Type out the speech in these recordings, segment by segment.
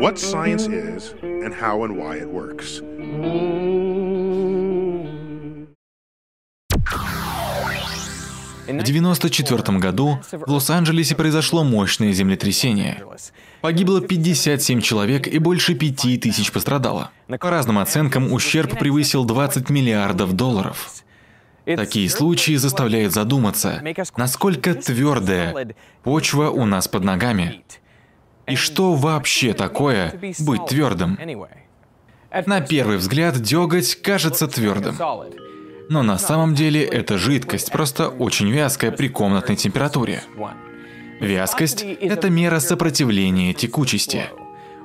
what science is and how and why it works. В 1994 году в Лос-Анджелесе произошло мощное землетрясение. Погибло 57 человек и больше 5 тысяч пострадало. По разным оценкам, ущерб превысил 20 миллиардов долларов. Такие случаи заставляют задуматься, насколько твердая почва у нас под ногами. И что вообще такое быть твердым? На первый взгляд деготь кажется твердым. Но на самом деле это жидкость, просто очень вязкая при комнатной температуре. Вязкость – это мера сопротивления текучести.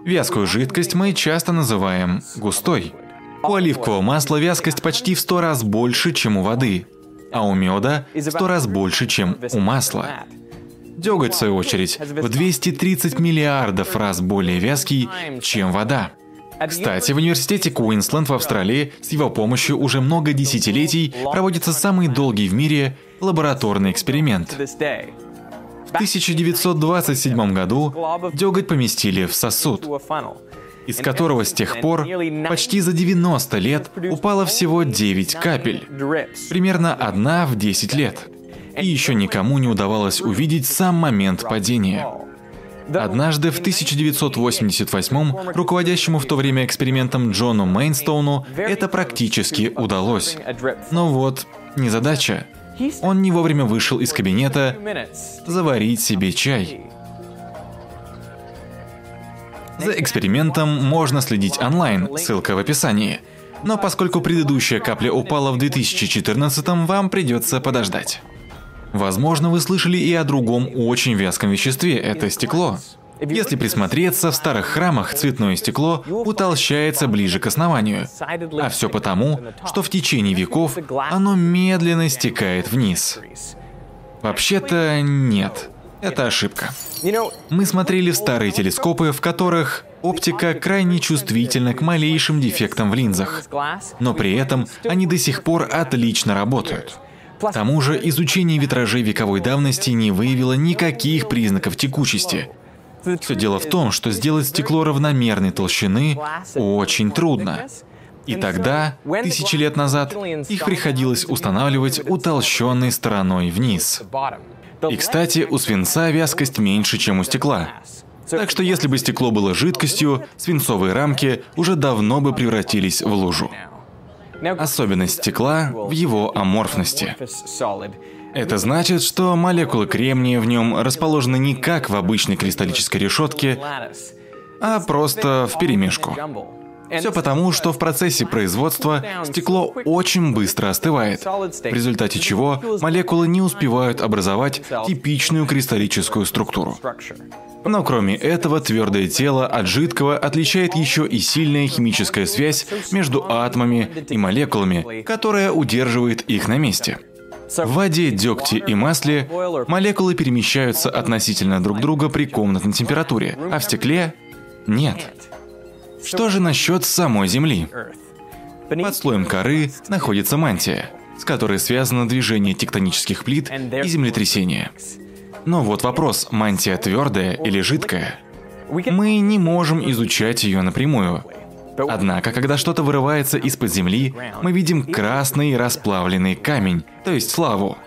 Вязкую жидкость мы часто называем густой. У оливкового масла вязкость почти в 100 раз больше, чем у воды, а у меда в 100 раз больше, чем у масла. Деготь, в свою очередь, в 230 миллиардов раз более вязкий, чем вода. Кстати, в университете Куинсленд в Австралии с его помощью уже много десятилетий проводится самый долгий в мире лабораторный эксперимент. В 1927 году деготь поместили в сосуд, из которого с тех пор почти за 90 лет упало всего 9 капель, примерно одна в 10 лет. И еще никому не удавалось увидеть сам момент падения. Однажды в 1988 руководящему в то время экспериментом Джону Мейнстоуну это практически удалось. Но вот незадача. Он не вовремя вышел из кабинета заварить себе чай. За экспериментом можно следить онлайн, ссылка в описании. Но поскольку предыдущая капля упала в 2014, вам придется подождать. Возможно, вы слышали и о другом очень вязком веществе – это стекло. Если присмотреться, в старых храмах цветное стекло утолщается ближе к основанию. А все потому, что в течение веков оно медленно стекает вниз. Вообще-то нет. Это ошибка. Мы смотрели в старые телескопы, в которых оптика крайне чувствительна к малейшим дефектам в линзах, но при этом они до сих пор отлично работают. К тому же изучение витражей вековой давности не выявило никаких признаков текучести. Все дело в том, что сделать стекло равномерной толщины очень трудно. И тогда, тысячи лет назад, их приходилось устанавливать утолщенной стороной вниз. И, кстати, у свинца вязкость меньше, чем у стекла. Так что если бы стекло было жидкостью, свинцовые рамки уже давно бы превратились в лужу. Особенность стекла в его аморфности. Это значит, что молекулы кремния в нем расположены не как в обычной кристаллической решетке, а просто в перемешку. Все потому, что в процессе производства стекло очень быстро остывает, в результате чего молекулы не успевают образовать типичную кристаллическую структуру. Но кроме этого, твердое тело от жидкого отличает еще и сильная химическая связь между атомами и молекулами, которая удерживает их на месте. В воде, дегте и масле молекулы перемещаются относительно друг друга при комнатной температуре, а в стекле – нет. Что же насчет самой Земли? Под слоем коры находится мантия, с которой связано движение тектонических плит и землетрясения. Но вот вопрос, мантия твердая или жидкая? Мы не можем изучать ее напрямую. Однако, когда что-то вырывается из-под земли, мы видим красный расплавленный камень, то есть лаву.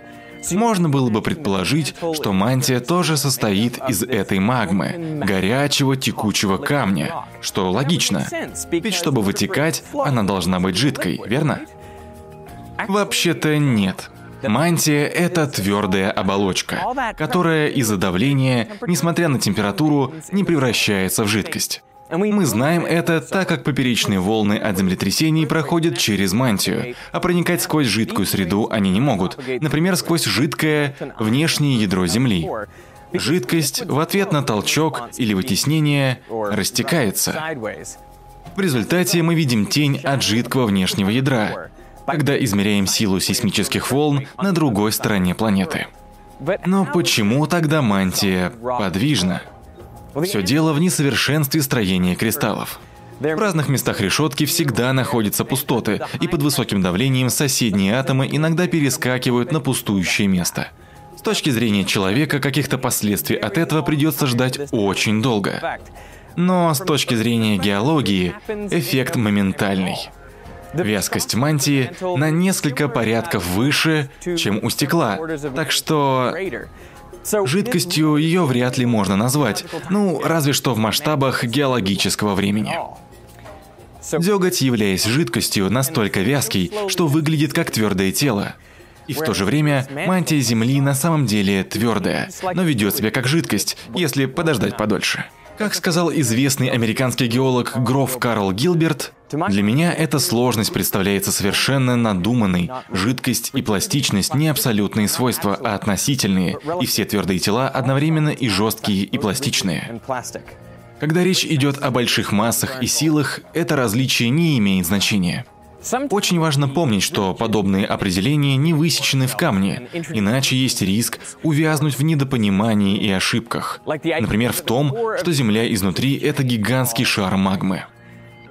Можно было бы предположить, что мантия тоже состоит из этой магмы, горячего текучего камня, что логично. Ведь чтобы вытекать, она должна быть жидкой, верно? Вообще-то нет. Мантия – это твердая оболочка, которая из-за давления, несмотря на температуру, не превращается в жидкость. Мы знаем это, так как поперечные волны от землетрясений проходят через мантию, а проникать сквозь жидкую среду они не могут, например, сквозь жидкое внешнее ядро Земли. Жидкость в ответ на толчок или вытеснение растекается. В результате мы видим тень от жидкого внешнего ядра, когда измеряем силу сейсмических волн на другой стороне планеты. Но почему тогда мантия подвижна? Все дело в несовершенстве строения кристаллов. В разных местах решетки всегда находятся пустоты, и под высоким давлением соседние атомы иногда перескакивают на пустующее место. С точки зрения человека, каких-то последствий от этого придется ждать очень долго. Но с точки зрения геологии, эффект моментальный. Вязкость мантии на несколько порядков выше, чем у стекла, так что жидкостью ее вряд ли можно назвать, ну, разве что в масштабах геологического времени. Деготь, являясь жидкостью, настолько вязкий, что выглядит как твердое тело. И в то же время мантия Земли на самом деле твердая, но ведет себя как жидкость, если подождать подольше. Как сказал известный американский геолог Гроф Карл Гилберт, для меня эта сложность представляется совершенно надуманной. Жидкость и пластичность не абсолютные свойства, а относительные, и все твердые тела одновременно и жесткие, и пластичные. Когда речь идет о больших массах и силах, это различие не имеет значения. Очень важно помнить, что подобные определения не высечены в камне, иначе есть риск увязнуть в недопонимании и ошибках. Например, в том, что Земля изнутри — это гигантский шар магмы.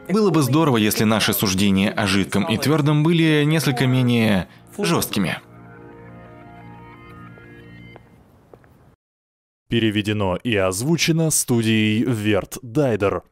Было бы здорово, если наши суждения о жидком и твердом были несколько менее жесткими. Переведено и озвучено студией Верт Дайдер.